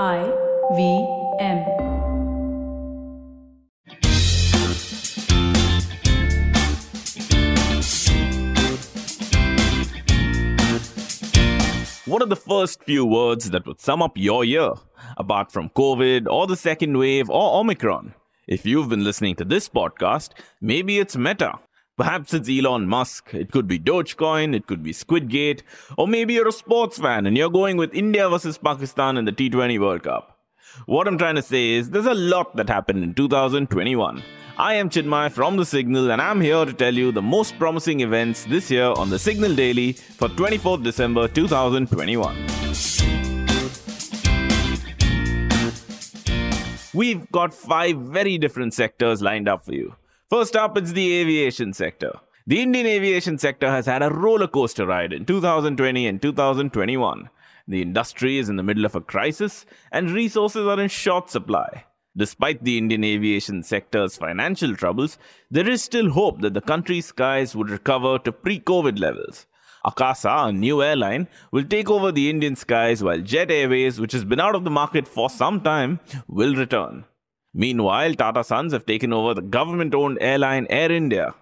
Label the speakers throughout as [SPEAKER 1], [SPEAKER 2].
[SPEAKER 1] I V M.
[SPEAKER 2] What are the first few words that would sum up your year, apart from COVID or the second wave or Omicron? If you've been listening to this podcast, maybe it's Meta. Perhaps it's Elon Musk. It could be Dogecoin. It could be Squid Game. Or maybe you're a sports fan and you're going with India versus Pakistan in the T20 World Cup. What I'm trying to say is there's a lot that happened in 2021. I am Chinmay from The Signal and I'm here to tell you the most promising events this year on The Signal Daily for 24th December 2021. We've got five very different sectors lined up for you. First up, it's the aviation sector. The Indian aviation sector has had a roller coaster ride in 2020 and 2021. The industry is in the middle of a crisis and resources are in short supply. Despite the Indian aviation sector's financial troubles, there is still hope that the country's skies would recover to pre COVID levels. Akasa, a new airline, will take over the Indian skies while Jet Airways, which has been out of the market for some time, will return. Meanwhile, Tata Sons have taken over the government owned airline Air India.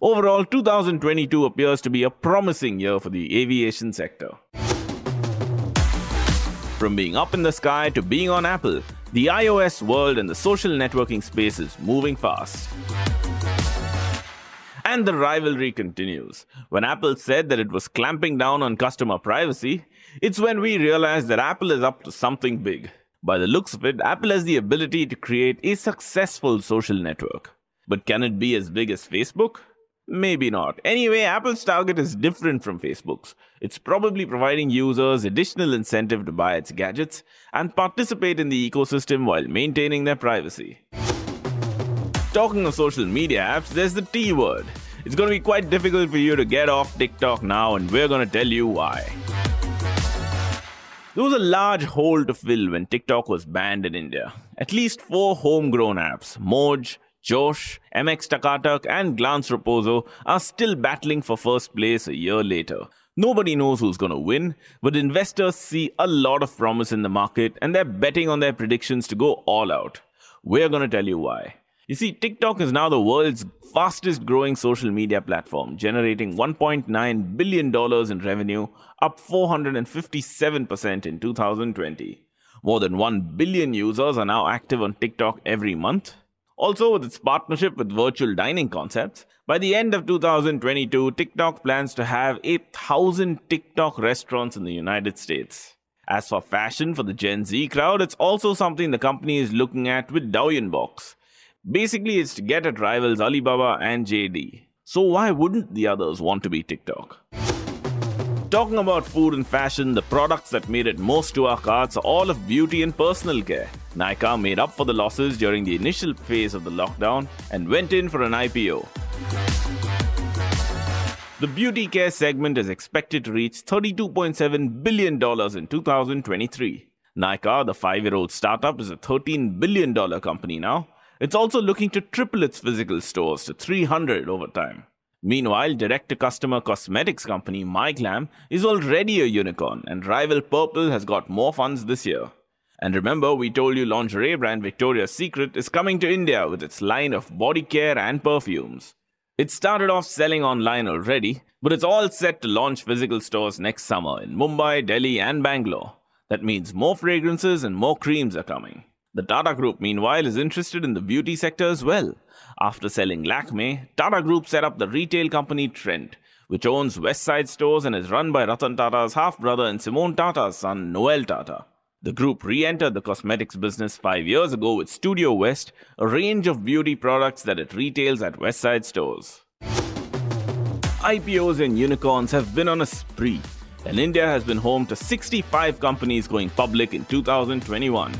[SPEAKER 2] Overall, 2022 appears to be a promising year for the aviation sector. From being up in the sky to being on Apple, the iOS world and the social networking space is moving fast. And the rivalry continues. When Apple said that it was clamping down on customer privacy, it's when we realized that Apple is up to something big. By the looks of it, Apple has the ability to create a successful social network. But can it be as big as Facebook? Maybe not. Anyway, Apple's target is different from Facebook's. It's probably providing users additional incentive to buy its gadgets and participate in the ecosystem while maintaining their privacy. Talking of social media apps, there's the T word. It's going to be quite difficult for you to get off TikTok now, and we're going to tell you why. There was a large hole to fill when TikTok was banned in India. At least four homegrown apps, Moj, Josh, MX Takatak, and Glance Roposo are still battling for first place a year later. Nobody knows who's going to win, but investors see a lot of promise in the market and they're betting on their predictions to go all out. We're going to tell you why. You see, TikTok is now the world's fastest growing social media platform, generating $1.9 billion in revenue, up 457% in 2020. More than 1 billion users are now active on TikTok every month. Also, with its partnership with virtual dining concepts, by the end of 2022, TikTok plans to have 8,000 TikTok restaurants in the United States. As for fashion for the Gen Z crowd, it's also something the company is looking at with Douyin Box. Basically, it's to get at rivals Alibaba and JD. So why wouldn't the others want to be TikTok? Talking about food and fashion, the products that made it most to our carts are all of beauty and personal care. Nykaa made up for the losses during the initial phase of the lockdown and went in for an IPO. The beauty care segment is expected to reach $32.7 billion in 2023. Nykaa, the five year old startup, is a $13 billion company now. It's also looking to triple its physical stores to 300 over time. Meanwhile, direct to customer cosmetics company MyGlamm is already a unicorn, and rival Purplle has got more funds this year. And remember, we told you lingerie brand Victoria's Secret is coming to India with its line of body care and perfumes. It started off selling online already, but it's all set to launch physical stores next summer in Mumbai, Delhi, and Bangalore. That means more fragrances and more creams are coming. The Tata Group, meanwhile, is interested in the beauty sector as well. After selling Lakme, Tata Group set up the retail company Trent, which owns Westside stores and is run by Ratan Tata's half brother and Simone Tata's son, Noel Tata. The group re entered the cosmetics business five years ago with Studio West, a range of beauty products that it retails at Westside stores. IPOs and unicorns have been on a spree, and India has been home to 65 companies going public in 2021.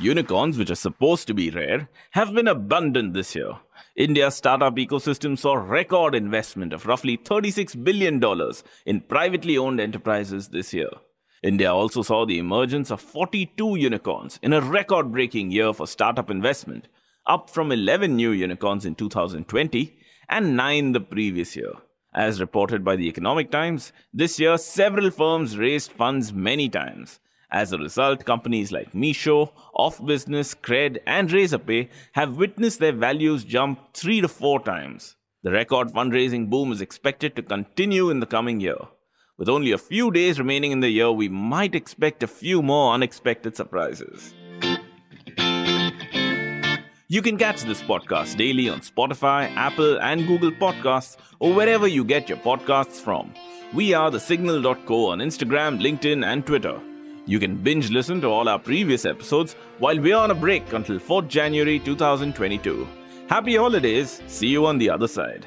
[SPEAKER 2] Unicorns, which are supposed to be rare, have been abundant this year. India's startup ecosystem saw record investment of roughly $36 billion in privately owned enterprises this year. India also saw the emergence of 42 unicorns in a record breaking year for startup investment, up from 11 new unicorns in 2020 and 9 the previous year. As reported by the Economic Times, this year several firms raised funds many times, As a result, companies like Meesho, OfBusiness, Cred, and Razorpay have witnessed their values jump three to four times. The record fundraising boom is expected to continue in the coming year. With only a few days remaining in the year, we might expect a few more unexpected surprises. You can catch this podcast daily on Spotify, Apple, and Google Podcasts, or wherever you get your podcasts from. We are the Signal.co on Instagram, LinkedIn, and Twitter. You can binge listen to all our previous episodes while we're on a break until 4th January 2022. Happy holidays. See you on the other side.